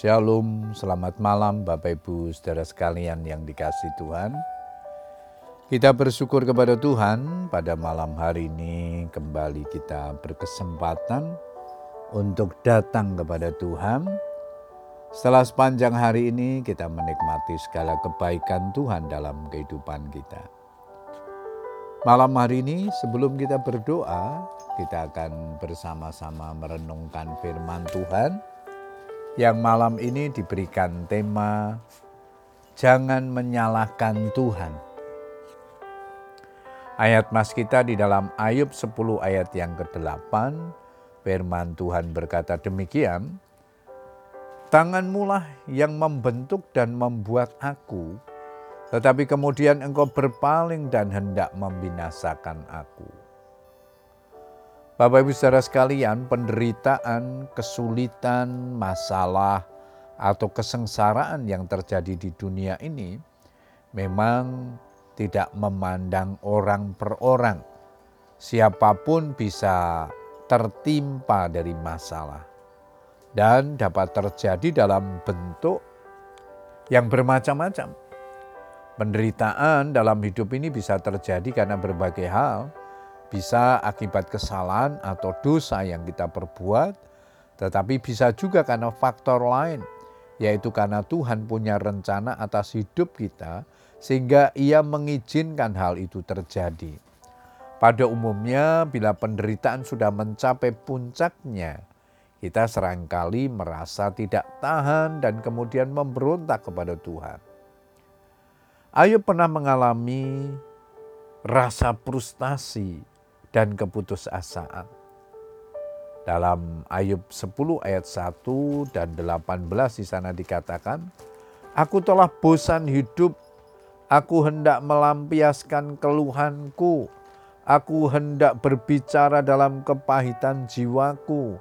Shalom, selamat malam Bapak Ibu saudara sekalian yang dikasih Tuhan. Kita bersyukur kepada Tuhan pada malam hari ini kembali kita berkesempatan untuk datang kepada Tuhan. Setelah sepanjang hari ini kita menikmati segala kebaikan Tuhan dalam kehidupan kita. Malam hari ini sebelum kita berdoa, kita akan bersama-sama merenungkan firman Tuhan yang malam ini diberikan tema Jangan Menyalahkan Tuhan. Ayat mas kita di dalam Ayub 10 ayat yang ke-8, firman Tuhan berkata demikian, Tanganmu lah yang membentuk dan membuat aku, tetapi kemudian engkau berpaling dan hendak membinasakan aku. Bapak Ibu saudara sekalian, penderitaan, kesulitan, masalah, atau kesengsaraan yang terjadi di dunia ini memang tidak memandang orang per orang. Siapa pun bisa tertimpa dari masalah dan dapat terjadi dalam bentuk yang bermacam-macam. Penderitaan dalam hidup ini bisa terjadi karena berbagai hal, bisa akibat kesalahan atau dosa yang kita perbuat, tetapi bisa juga karena faktor lain, yaitu karena Tuhan punya rencana atas hidup kita, sehingga Ia mengizinkan hal itu terjadi. Pada umumnya, bila penderitaan sudah mencapai puncaknya, kita serangkali merasa tidak tahan dan kemudian memberontak kepada Tuhan. Ayub pernah mengalami rasa frustasi dan keputusasaan. Dalam Ayub 10 ayat 1 dan 18 di sana dikatakan, Aku telah bosan hidup, aku hendak melampiaskan keluhanku, aku hendak berbicara dalam kepahitan jiwaku.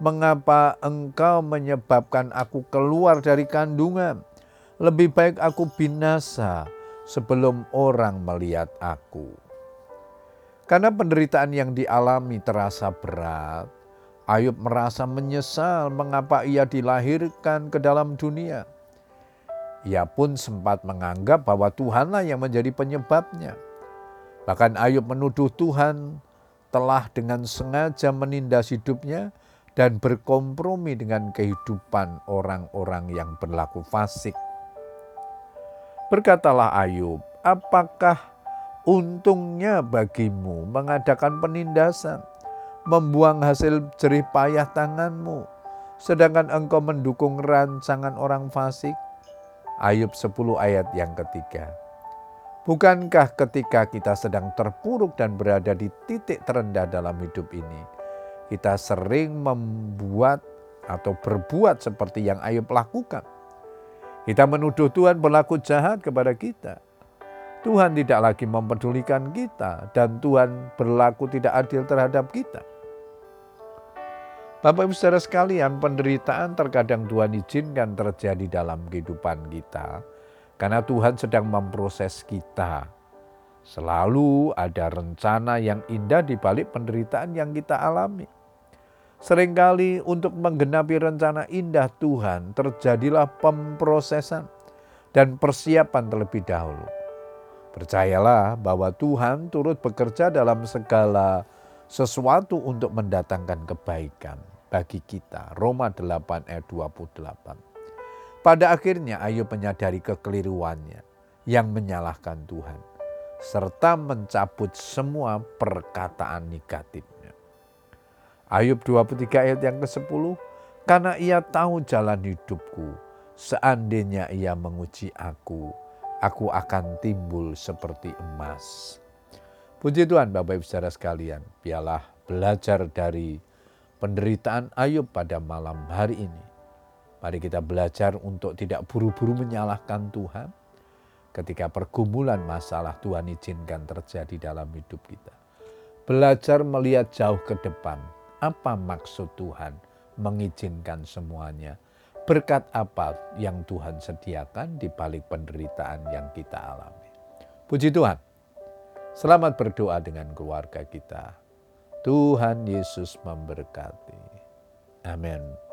Mengapa engkau menyebabkan aku keluar dari kandungan? Lebih baik aku binasa sebelum orang melihat aku. Karena penderitaan yang dialami terasa berat, Ayub merasa menyesal mengapa ia dilahirkan ke dalam dunia. Ia pun sempat menganggap bahwa Tuhanlah yang menjadi penyebabnya. Bahkan Ayub menuduh Tuhan telah dengan sengaja menindas hidupnya dan berkompromi dengan kehidupan orang-orang yang berlaku fasik. Berkatalah Ayub, apakah Untungnya bagimu mengadakan penindasan, membuang hasil jerih payah tanganmu, sedangkan engkau mendukung rancangan orang fasik. Ayub 10 ayat yang ketiga. Bukankah ketika kita sedang terpuruk dan berada di titik terendah dalam hidup ini, kita sering membuat atau berbuat seperti yang Ayub lakukan. Kita menuduh Tuhan berlaku jahat kepada kita Tuhan tidak lagi mempedulikan kita dan Tuhan berlaku tidak adil terhadap kita. Bapak Ibu saudara sekalian, penderitaan terkadang Tuhan izinkan terjadi dalam kehidupan kita karena Tuhan sedang memproses kita. Selalu ada rencana yang indah di balik penderitaan yang kita alami. Seringkali untuk menggenapi rencana indah Tuhan terjadilah pemprosesan dan persiapan terlebih dahulu. Percayalah bahwa Tuhan turut bekerja dalam segala sesuatu untuk mendatangkan kebaikan bagi kita. Roma 8 ayat 28. Pada akhirnya Ayub menyadari kekeliruannya yang menyalahkan Tuhan serta mencabut semua perkataan negatifnya. Ayub 23 ayat yang ke-10, karena ia tahu jalan hidupku, seandainya ia menguji aku, aku akan timbul seperti emas. Puji Tuhan Bapak Ibu Saudara sekalian, biarlah belajar dari penderitaan Ayub pada malam hari ini. Mari kita belajar untuk tidak buru-buru menyalahkan Tuhan ketika pergumulan masalah Tuhan izinkan terjadi dalam hidup kita. Belajar melihat jauh ke depan, apa maksud Tuhan mengizinkan semuanya berkat apa yang Tuhan sediakan di balik penderitaan yang kita alami. Puji Tuhan. Selamat berdoa dengan keluarga kita. Tuhan Yesus memberkati. Amin.